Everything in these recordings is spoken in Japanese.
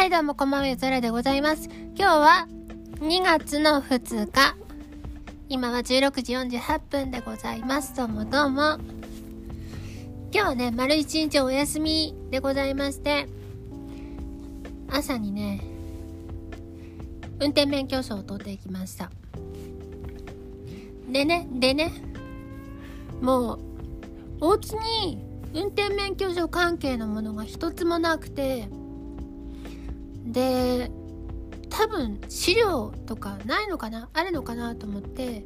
はい、どうもこんばんは、ゆずらでございます。今日は2月の2日。今は16時48分でございます。どうもどうも。今日はね、丸一日お休みでございまして、朝にね、運転免許証を取っていきました。でね、でね、もう、お家に運転免許証関係のものが一つもなくて、で、多分資料とかないのかな？あるのかな？と思って、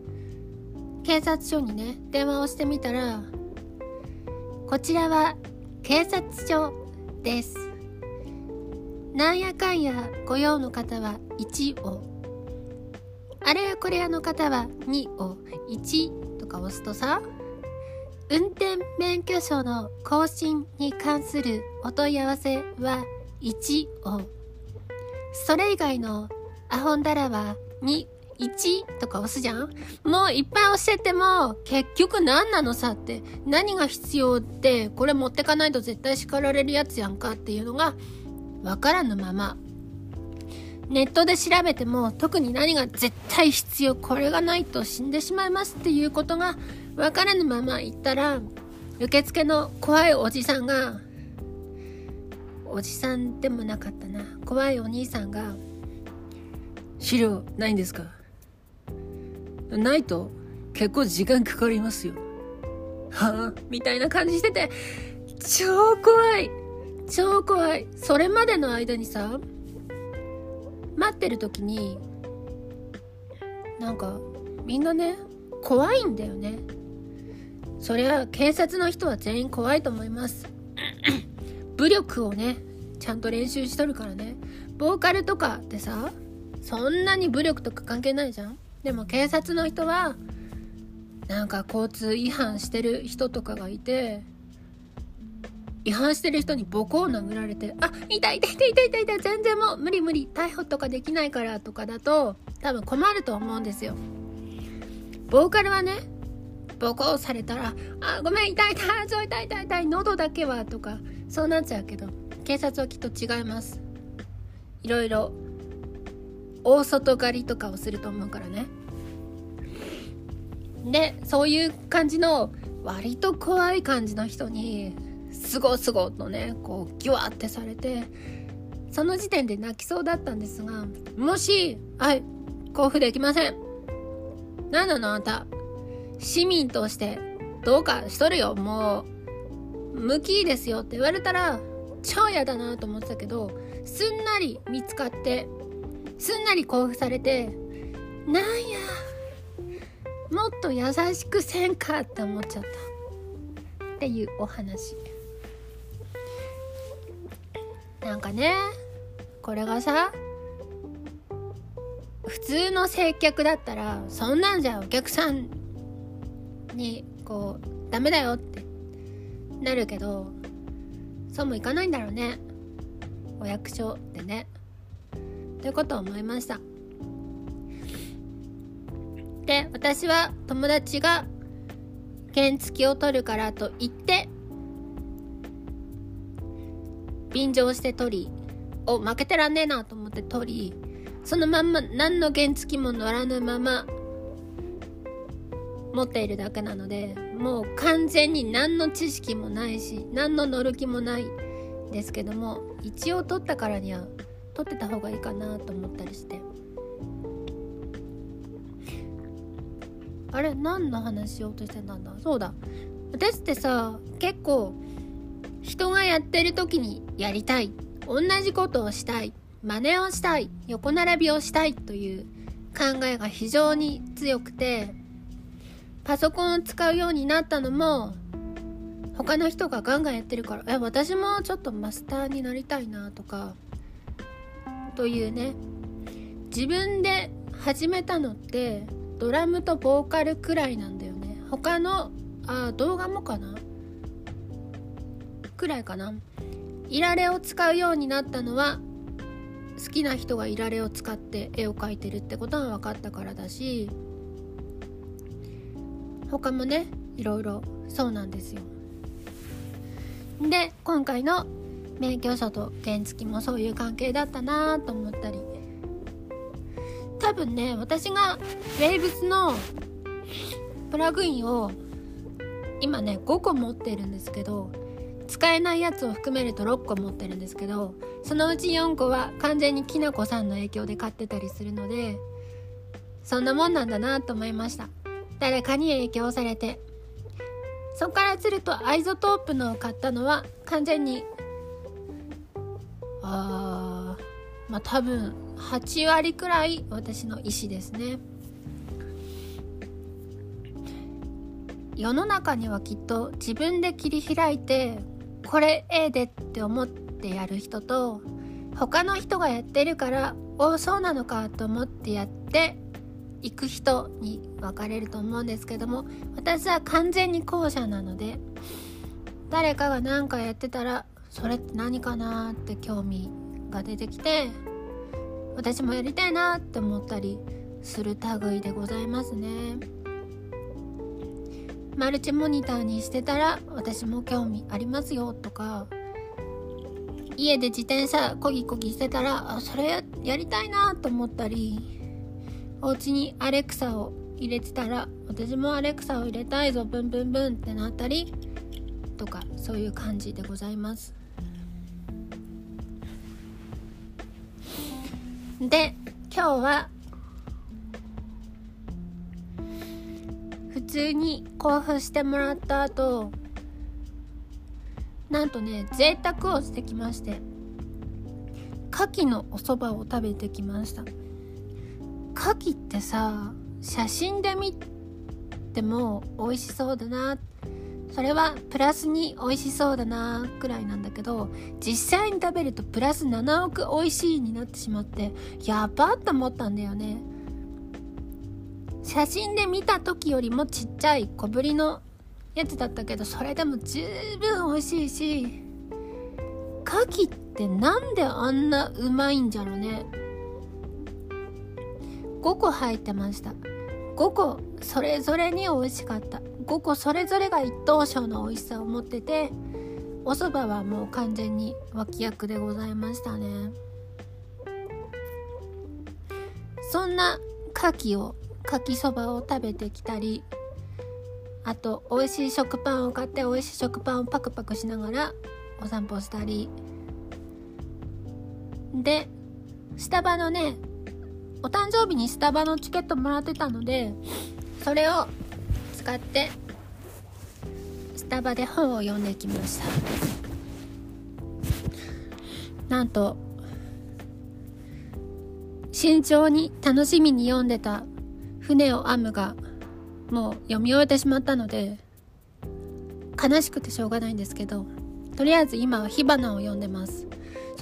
警察署にね、電話をしてみたら、こちらは警察署です。なんやかんやご用の方は1を、あれやこれやの方は2を、1とか押すとさ、運転免許証の更新に関するお問い合わせは1を、それ以外のアホンダラは2、1とか押すじゃん。もういっぱい押してても結局何なのさって。何が必要ってこれ持ってかないと絶対叱られるやつやんかっていうのがわからぬまま。ネットで調べても特に何が絶対必要これがないと死んでしまいますっていうことがわからぬまま行ったら受付の怖いおじさんがおじさんでもなかったな。怖いお兄さんが「資料ないんですか?」ないと結構時間かかりますよ。はあみたいな感じしてて超怖い。超怖い。それまでの間にさ待ってる時になんかみんなね怖いんだよね。そりゃ警察の人は全員怖いと思います。武力をねちゃんと練習しとるからね。ボーカルとかってさそんなに武力とか関係ないじゃん。でも警察の人はなんか交通違反してる人とかがいて違反してる人にボコを殴られて「あ痛い痛い痛い痛い痛い痛い全然もう無理無理逮捕とかできないから」とかだと多分困ると思うんですよ。ボーカルはねボコをされたら「あごめん痛い痛いそう痛い痛い痛い喉だけは」とかそうなっちゃうけど警察はきっと違います。いろいろ大外刈りとかをすると思うからね。でそういう感じの割と怖い感じの人にすごすごとねこうギュワってされてその時点で泣きそうだったんですがもしはい交付できません。何なのあんた。市民としてどうかしとるよもう。無期ですよって言われたら超嫌だなと思ってたけどすんなり見つかってすんなり交付されてなんやもっと優しくせんかって思っちゃったっていうお話。なんかねこれがさ普通の接客だったらそんなんじゃお客さんにこうダメだよってなるけどそうもいかないんだろうね。お役所でね。ということを思いました。で私は友達が原付を取るからと言って便乗して取りお負けてらんねえなと思って取りそのまんま何の原付も乗らぬまま持っているだけなのでもう完全に何の知識もないし何の乗る気もないですけども一応取ったからには取ってた方がいいかなと思ったりして。あれ何の話しようとしてたんだ？そうだ。私ってさ結構人がやってる時にやりたい。同じことをしたい。真似をしたい。横並びをしたいという考えが非常に強くてパソコンを使うようになったのも他の人がガンガンやってるからえ私もちょっとマスターになりたいなとかというね。自分で始めたのってドラムとボーカルくらいなんだよね。他のあ動画もかな？くらいかな。いられを使うようになったのは好きな人がいられを使って絵を描いてるってことが分かったからだし他もねいろいろそうなんですよ。で今回の免許証と原付もそういう関係だったなと思ったり。多分ね私が Waves のプラグインを今ね5個持ってるんですけど使えないやつを含めると6個持ってるんですけどそのうち4個は完全にきなこさんの影響で買ってたりするのでそんなもんなんだなと思いました。誰かに影響されて。そこからすると iZotope のを買ったのは完全にあまあ多分8割くらい私の意思ですね。世の中にはきっと自分で切り開いてこれ A でって思ってやる人と他の人がやってるからおそうなのかと思ってやっていく人に分かれると思うんですけども私は完全に後者なので誰かが何かやってたらそれって何かなって興味が出てきて私もやりたいなって思ったりする類でございますね。マルチモニターにしてたら私も興味ありますよとか家で自転車こぎこぎしてたらあそれやりたいなと思ったりお家にアレクサを入れてたら私もアレクサを入れたいぞブンブンブンってなったりとかそういう感じでございます。で今日は普通に交付してもらった後なんとね贅沢をしてきまして牡蠣のお蕎麦を食べてきました。牡蠣ってさ写真で見ても美味しそうだな。それはプラスに美味しそうだなくらいなんだけど実際に食べるとプラス7億美味しいになってしまってやばって思ったんだよね。写真で見た時よりもちっちゃい小ぶりのやつだったけどそれでも十分美味しいし牡蠣ってなんであんなうまいんじゃろね。5個入ってました。5個それぞれに美味しかった。5個それぞれが一等賞の美味しさを持っててお蕎麦はもう完全に脇役でございましたね。そんな牡蠣を牡蠣そばを食べてきたりあと美味しい食パンを買って美味しい食パンをパクパクしながらお散歩したり。でスタバのねお誕生日にスタバのチケットもらってたのでそれを使ってスタバで本を読んできました。なんと慎重に楽しみに読んでた船を編むがもう読み終えてしまったので悲しくてしょうがないんですけどとりあえず今は火花を読んでます。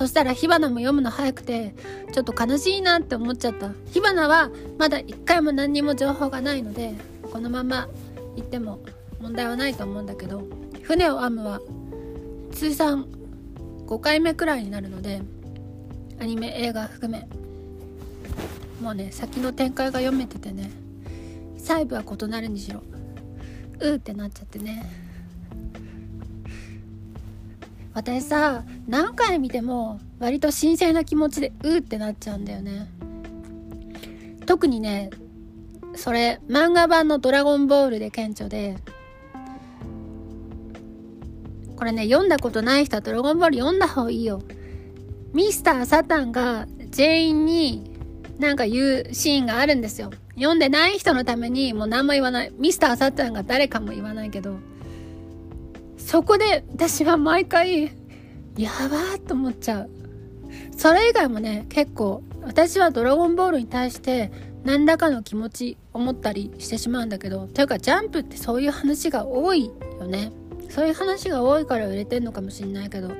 そしたら火花も読むの早くてちょっと悲しいなって思っちゃった。火花はまだ一回も何にも情報がないのでこのまま行っても問題はないと思うんだけど船を編むは通算5回目くらいになるのでアニメ映画含め。もうね先の展開が読めててね細部は異なるにしろうーってなっちゃってね。私さ何回見ても割と新鮮な気持ちでうーってなっちゃうんだよね。特にねそれ漫画版の「ドラゴンボール」で顕著でこれね読んだことない人は「ドラゴンボール」読んだ方がいいよ。ミスター・サタンが全員になんか言うシーンがあるんですよ。読んでない人のためにもう何も言わない。ミスター・サタンが誰かも言わないけど。そこで私は毎回やばーと思っちゃう。それ以外もね結構私はドラゴンボールに対して何らかの気持ち思ったりしてしまうんだけどというかジャンプってそういう話が多いよね。そういう話が多いから売れてんのかもしんないけど。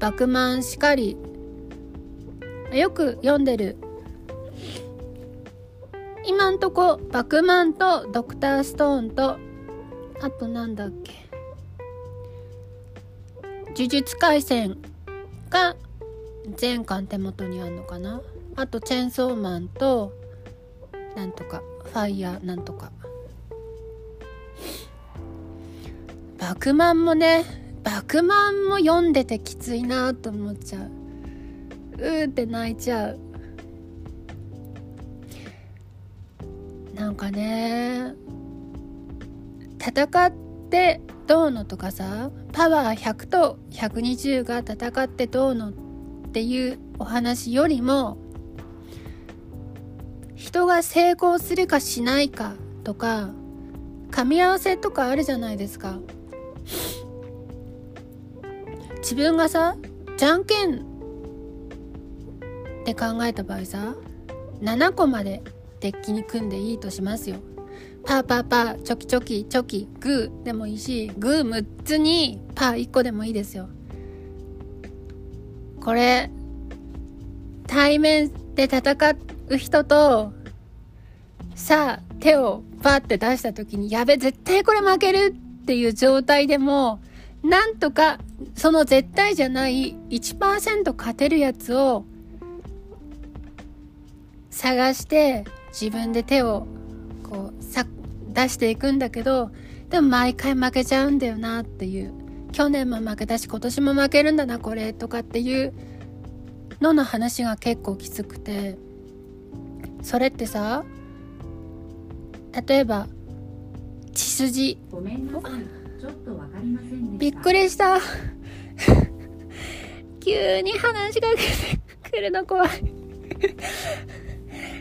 バクマンしかりよく読んでる今んとこバクマンとドクターストーンとあとなんだっけ。呪術廻戦が全巻手元にあるのかな？あとチェンソーマンとなんとかファイヤーなんとか。バクマンもねバクマンも読んでてきついなと思っちゃう。うーって泣いちゃう。なんかね戦ってどうのとかさパワー100と120が戦ってどうのっていうお話よりも人が成功するかしないかとか噛み合わせとかあるじゃないですか。自分がさじゃんけんって考えた場合さ7個までデッキに組んでいいとしますよ。パーパーパーチョキチョキチョキグーでもいいしグー6つにパー1個でもいいですよ。これ対面で戦う人とさあ手をパーって出した時にやべ絶対これ負けるっていう状態でもなんとかその絶対じゃない1%勝てるやつを探して自分で手をこうさ出していくんだけどでも毎回負けちゃうんだよなっていう。去年も負けたし今年も負けるんだなこれとかっていうのの話が結構きつくて。それってさ例えば血筋。びっくりした。急に話しかけてくるの怖い。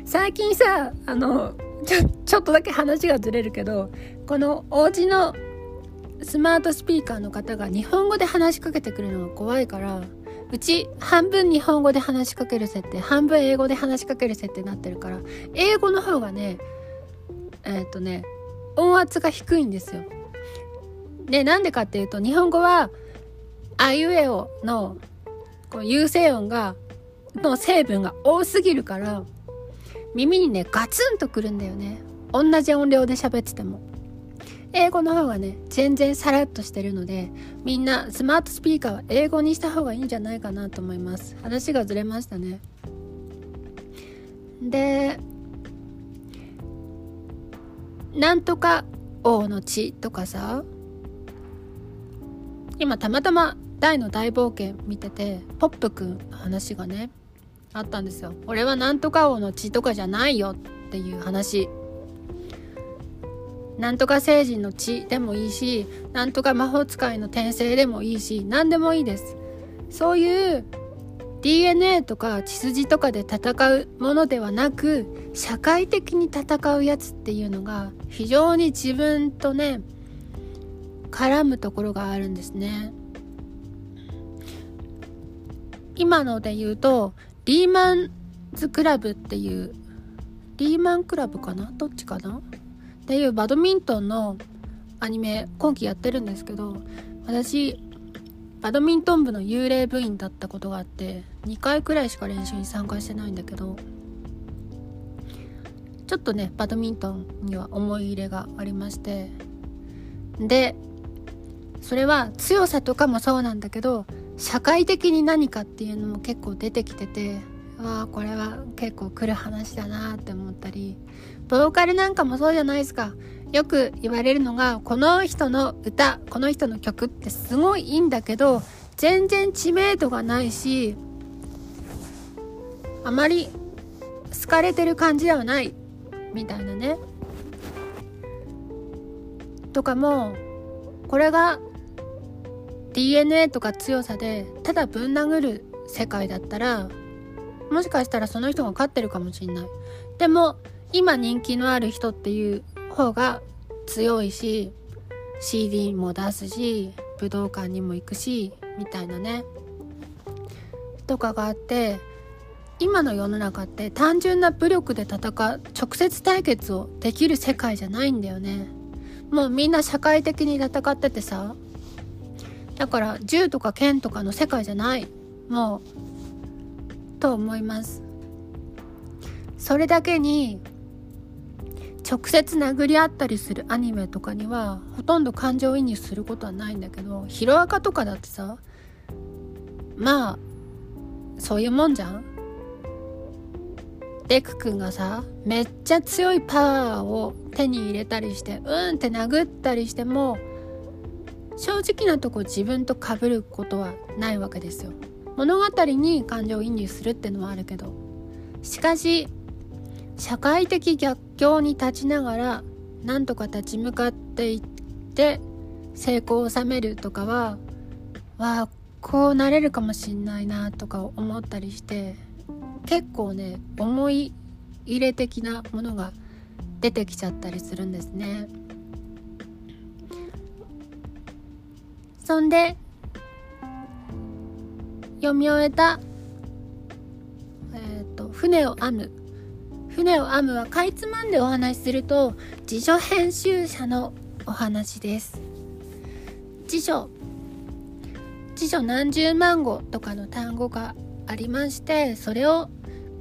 最近さあのちょちょっとだけ話がずれるけどこのお家のスマートスピーカーの方が日本語で話しかけてくるのが怖いからうち半分日本語で話しかける設定半分英語で話しかける設定になってるから英語の方がねえっ、とね音圧が低いんですよ。でなんでかっていうと日本語はあいうえおのこう有声音がの成分が多すぎるから耳にねガツンとくるんだよね。同じ音量で喋ってても。英語の方がね全然さらっとしてるのでみんなスマートスピーカーは英語にした方がいいんじゃないかなと思います。話がずれましたね。でなんとか王の血とかさ今たまたま大の大冒険見ててポップくんの話がねあったんですよ。俺はなんとか王の血とかじゃないよっていう話。なんとか星人の血でもいいしなんとか魔法使いの転生でもいいし何でもいいです。そういう DNA とか血筋とかで戦うものではなく社会的に戦うやつっていうのが非常に自分とね絡むところがあるんですね。今ので言うとリーマンズクラブっていうリーマンクラブかな？どっちかな？っていうバドミントンのアニメ今期やってるんですけど私バドミントン部の幽霊部員だったことがあって2回くらいしか練習に参加してないんだけどちょっとねバドミントンには思い入れがありましてでそれは強さとかもそうなんだけど社会的に何かっていうのも結構出てきててわあこれは結構来る話だなって思ったりボーカルなんかもそうじゃないですか。よく言われるのがこの人の歌この人の曲ってすごいいいんだけど全然知名度がないしあまり好かれてる感じではないみたいなね。とかもこれが DNA とか強さでただぶん殴る世界だったらもしかしたらその人が勝ってるかもしんない。でも今人気のある人っていう方が強いし CD も出すし武道館にも行くしみたいなね。とかがあって今の世の中って単純な武力で戦う直接対決をできる世界じゃないんだよね。もうみんな社会的に戦っててさだから銃とか剣とかの世界じゃない。もうと思います。それだけに直接殴り合ったりするアニメとかにはほとんど感情移入することはないんだけどヒロアカとかだってさまあそういうもんじゃん。デク君がさめっちゃ強いパワーを手に入れたりしてうんって殴ったりしても正直なとこ自分と被ることはないわけですよ物語に感情移入するってのはあるけどしかし社会的逆境に立ちながらなんとか立ち向かっていって成功を収めるとかはわあこうなれるかもしんないなとか思ったりして結構ね思い入れ的なものが出てきちゃったりするんですね。そんで読み終えた、えーと「船を編む」船を編むはかいつまんでお話しすると辞書編集者のお話です。辞書。辞書何十万語とかの単語がありましてそれを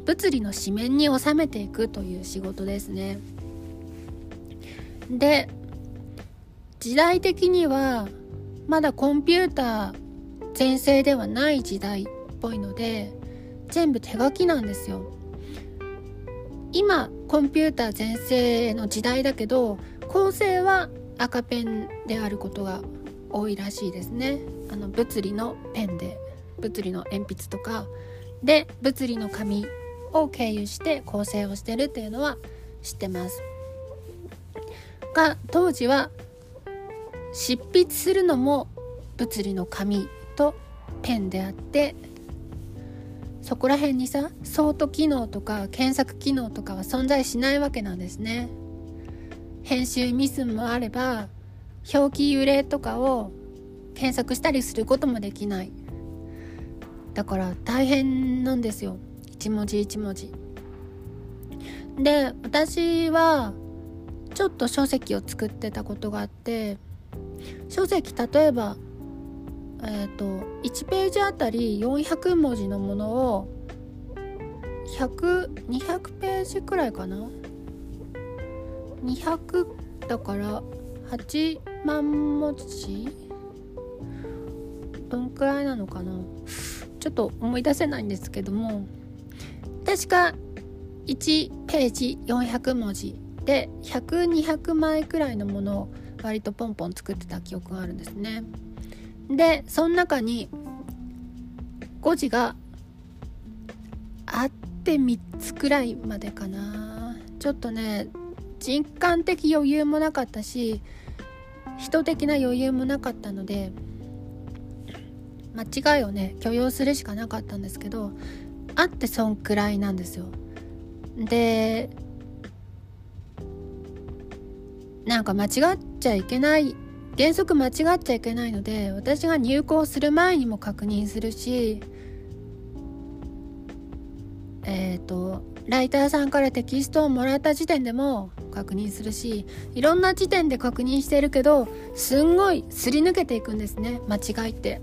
物理の紙面に収めていくという仕事ですね。で時代的にはまだコンピューター全盛ではない時代っぽいので全部手書きなんですよ。今コンピューター全盛の時代だけど構成は赤ペンであることが多いらしいですね。あの物理のペンで物理の鉛筆とか。で物理の紙を経由して構成をしてるっていうのは知ってます。が当時は執筆するのも物理の紙とペンであってそこら辺にさソート機能とか検索機能とかは存在しないわけなんですね。編集ミスもあれば表記揺れとかを検索したりすることもできない。だから大変なんですよ。一文字一文字。で私はちょっと書籍を作ってたことがあって書籍例えばえっ、ー、と1ページあたり400文字のものを100200ページくらいかな？200だから8万文字？どんくらいなのかな？ちょっと思い出せないんですけども確か1ページ400文字で100200枚くらいのものを割とポンポン作ってた記憶があるんですね。でその中に5時があって3つくらいまでかなちょっとね人感的余裕もなかったし人的な余裕もなかったので間違いをね許容するしかなかったんですけどあってそんくらいなんですよでなんか間違っちゃいけない原則間違っちゃいけないので私が入稿する前にも確認するしえっ、ー、とライターさんからテキストをもらった時点でも確認するしいろんな時点で確認してるけどすんごいすり抜けていくんですね間違いって。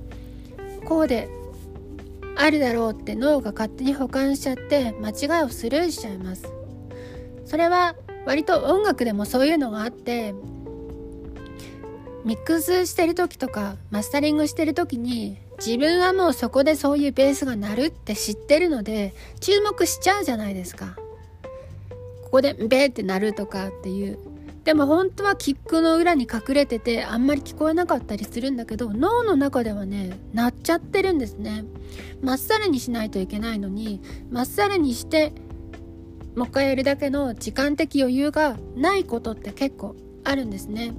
こうであるだろうって脳が勝手に保管しちゃって間違いをスルーしちゃいます。それは割と音楽でもそういうのがあってミックスしてる時とかマスタリングしてる時に自分はもうそこでそういうベースが鳴るって知ってるので注目しちゃうじゃないですか。ここでベーって鳴るとかっていう。でも本当はキックの裏に隠れててあんまり聞こえなかったりするんだけど脳の中ではね鳴っちゃってるんですね。まっさらにしないといけないのにまっさらにしてもう一回やるだけの時間的余裕がないことって結構あるんですね。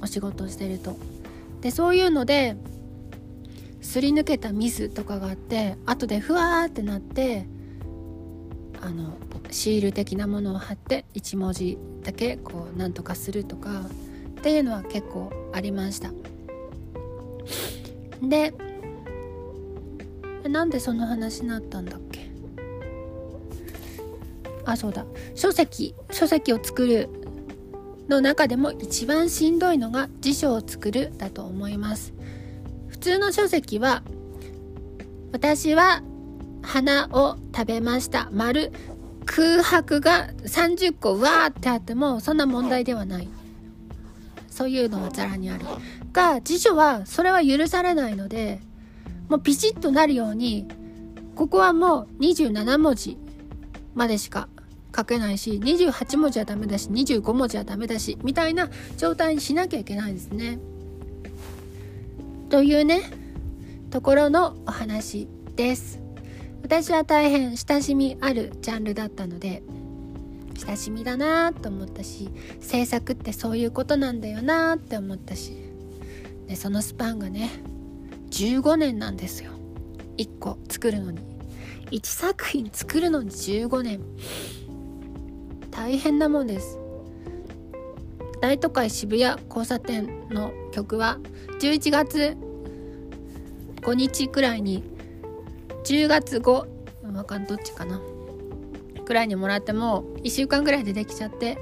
お仕事してると。でそういうのですり抜けたミスとかがあって後でふわーってなってあのシール的なものを貼って1文字だけこうなんとかするとかっていうのは結構ありました。でなんでその話になったんだっけ？あそうだ。書籍書籍を作るの中でも一番しんどいのが辞書を作るだと思います。普通の書籍は私は花を食べました。丸空白が30個わーってあってもそんな問題ではない。そういうのはざらにある。が辞書はそれは許されないのでもうピチッとなるようにここはもう27文字までしか書けないし28文字はダメだし25文字はダメだしみたいな状態にしなきゃいけないんですね。というねところのお話です。私は大変親しみあるジャンルだったので親しみだなと思ったし制作ってそういうことなんだよなって思ったしでそのスパンがね15年なんですよ。1個作るのに。1作品作るのに15年。大変なもんです。大都会渋谷交差点の曲は11月5日くらいに10月5わかんどっちかなくらいにもらっても1週間ぐらいでできちゃって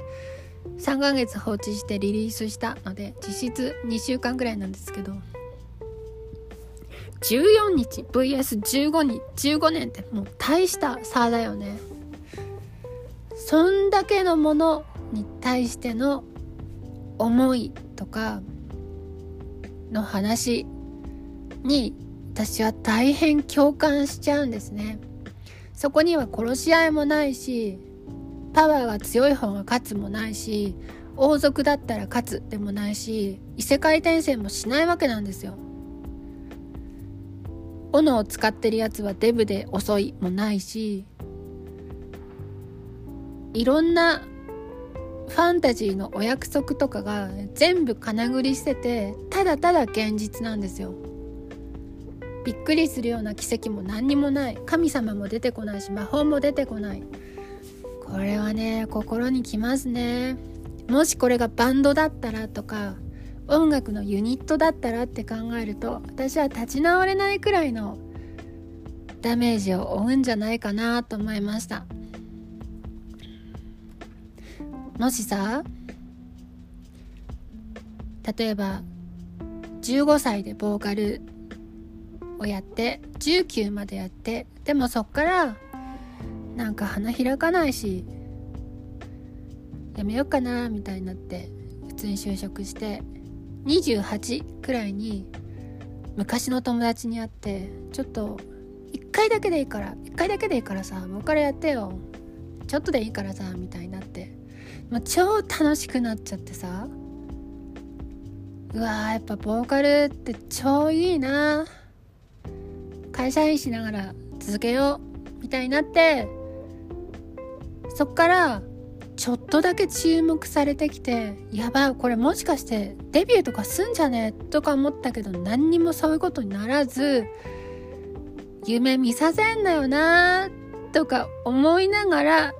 3ヶ月放置してリリースしたので実質2週間ぐらいなんですけど14日 VS15 に15年ってもう大した差だよね。そんだけのものに対しての思いとかの話に私は大変共感しちゃうんですね。そこには殺し合いもないしパワーが強い方が勝つもないし王族だったら勝つでもないし異世界転生もしないわけなんですよ。斧を使ってるやつはデブで遅いもないしいろんなファンタジーのお約束とかが全部金繰りしててただただ現実なんですよ。びっくりするような奇跡も何にもない。神様も出てこないし魔法も出てこない。これはね心にきますね。もしこれがバンドだったらとか音楽のユニットだったらって考えると私は立ち直れないくらいのダメージを負うんじゃないかなと思いました。もしさ？例えば15歳でボーカルをやって19までやってでもそっからなんか花開かないしやめようかなみたいになって普通に就職して28くらいに昔の友達に会ってちょっと1回だけでいいから1回だけでいいからさもうからやってよ。ちょっとでいいからさみたいな。もう超楽しくなっちゃってさ。うわーやっぱボーカルって超いいな。会社員しながら続けようみたいになってそっからちょっとだけ注目されてきてやばいこれもしかしてデビューとかすんじゃね？とか思ったけど何にもそういうことにならず夢見させんなよなとか思いながら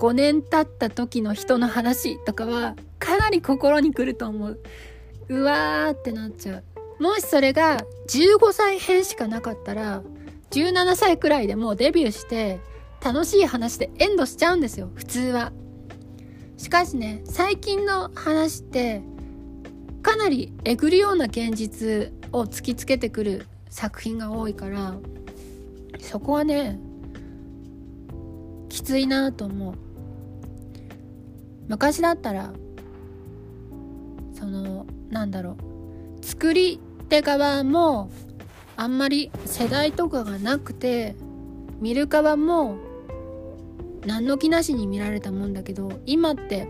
5年経った時の人の話とかはかなり心にくると思う。うわーってなっちゃう。もしそれが15歳編しかなかったら17歳くらいでもうデビューして楽しい話でエンドしちゃうんですよ。普通は。しかしね最近の話ってかなりえぐるような現実を突きつけてくる作品が多いからそこはねきついなと思う。昔だったらそのなんだろう。作り手側もあんまり世代とかがなくて見る側も何の気なしに見られたもんだけど今って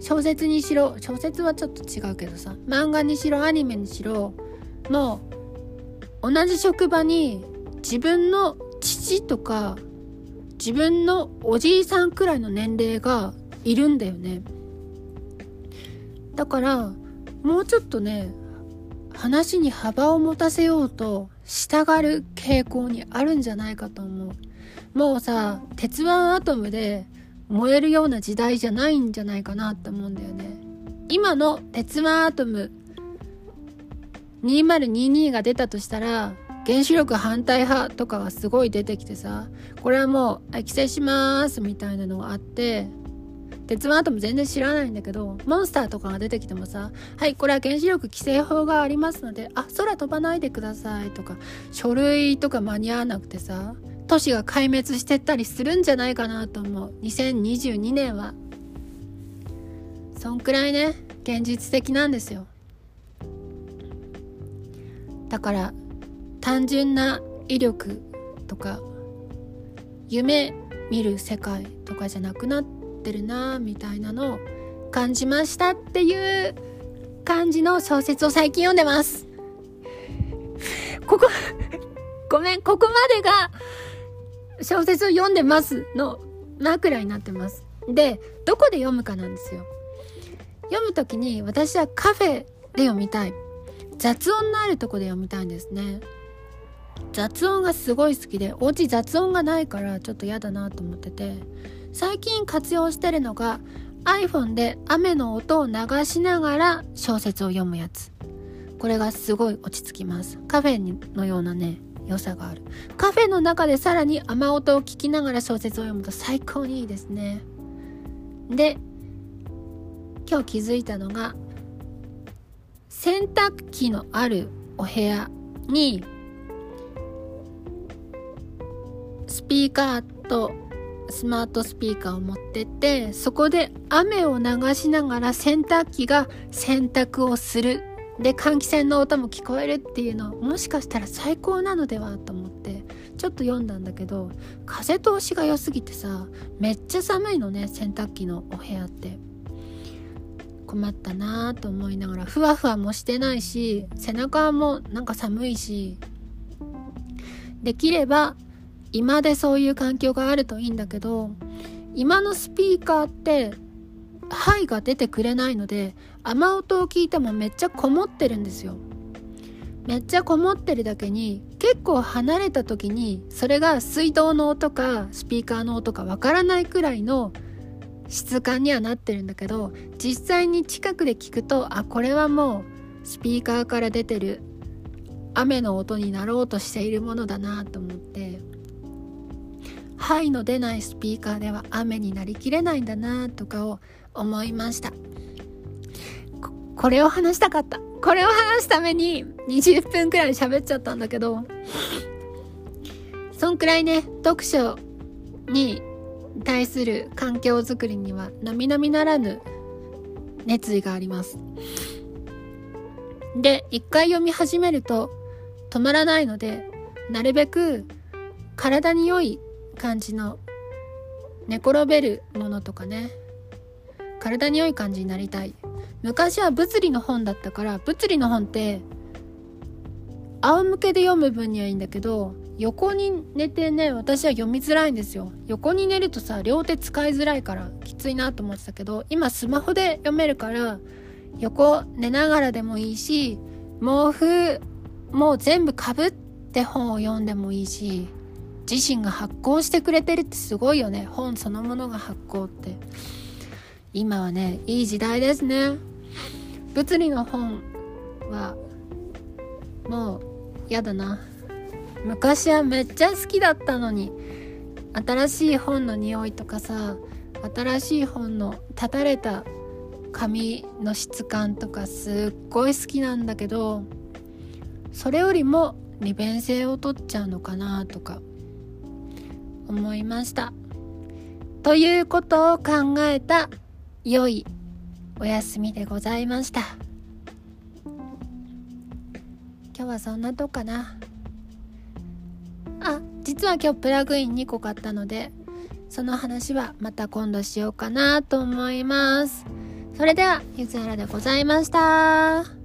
小説にしろ小説はちょっと違うけどさ漫画にしろアニメにしろもう同じ職場に自分の父とか自分のおじいさんくらいの年齢がいるんだよね。だからもうちょっとね話に幅を持たせようと従る傾向にあるんじゃないかと思う。もうさ鉄腕アトムで燃えるような時代じゃないんじゃないかなって思うんだよね。今の鉄腕アトム2022が出たとしたら原子力反対派とかがすごい出てきてさこれはもう規制しますみたいなのがあって鉄腕アトム全然知らないんだけどモンスターとかが出てきてもさはいこれは原子力規制法がありますのであ空飛ばないでくださいとか書類とか間に合わなくてさ都市が壊滅してったりするんじゃないかなと思う。2022年は。そんくらいね現実的なんですよ。だから単純な威力とか夢見る世界とかじゃなくなっててるなみたいなのを感じましたっていう感じの小説を最近読んでますここごめん、ここまでが小説を読んでますの枕になってます。で、どこで読むかなんですよ。読む時に私はカフェで読みたい。雑音のあるとこで読みたいんですね。雑音がすごい好きで、お家雑音がないからちょっと嫌だなと思ってて、最近活用してるのが iPhone で雨の音を流しながら小説を読むやつ。これがすごい落ち着きます。カフェのようなね、良さがある。カフェの中でさらに雨音を聞きながら小説を読むと最高にいいですね。で、今日気づいたのが、洗濯機のあるお部屋にスピーカーとスマートスピーカーを持ってってそこで雨を流しながら洗濯機が洗濯をする。で換気扇の音も聞こえるっていうのもしかしたら最高なのではと思ってちょっと読んだんだけど風通しが良すぎてさめっちゃ寒いのね洗濯機のお部屋って。困ったなぁと思いながらふわふわもしてないし背中もなんか寒いし。できれば今でそういう環境があるといいんだけど今のスピーカーってハイが出てくれないので雨音を聞いてもめっちゃこもってるんですよ。めっちゃこもってるだけに結構離れた時にそれが水道の音かスピーカーの音かわからないくらいの質感にはなってるんだけど実際に近くで聞くとあこれはもうスピーカーから出てる雨の音になろうとしているものだなと思って。ハイの出ないスピーカーでは雨になりきれないんだなとかを思いました。これを話したかった。これを話すために20分くらい喋っちゃったんだけどそんくらいね読書に対する環境づくりには並々ならぬ熱意があります。で一回読み始めると止まらないのでなるべく体に良い感じの寝転べるものとかね。体に良い感じになりたい。昔は物理の本だったから物理の本って仰向けで読む分にはいいんだけど横に寝てね私は読みづらいんですよ。横に寝るとさ両手使いづらいからきついなと思ってたけど今スマホで読めるから横寝ながらでもいいし毛布もう全部かぶって本を読んでもいいし自身が発行してくれてるってすごいよね。本そのものが発行って。今はねいい時代ですね。物理の本はもう嫌だな。昔はめっちゃ好きだったのに新しい本の匂いとかさ新しい本の立たれた紙の質感とかすっごい好きなんだけどそれよりも利便性を取っちゃうのかなとか。思いました。ということを考えた良いお休みでございました。今日はそんなとこかな。あ実は今日プラグイン2個買ったのでその話はまた今度しようかなと思います。それではゆずはらでございました。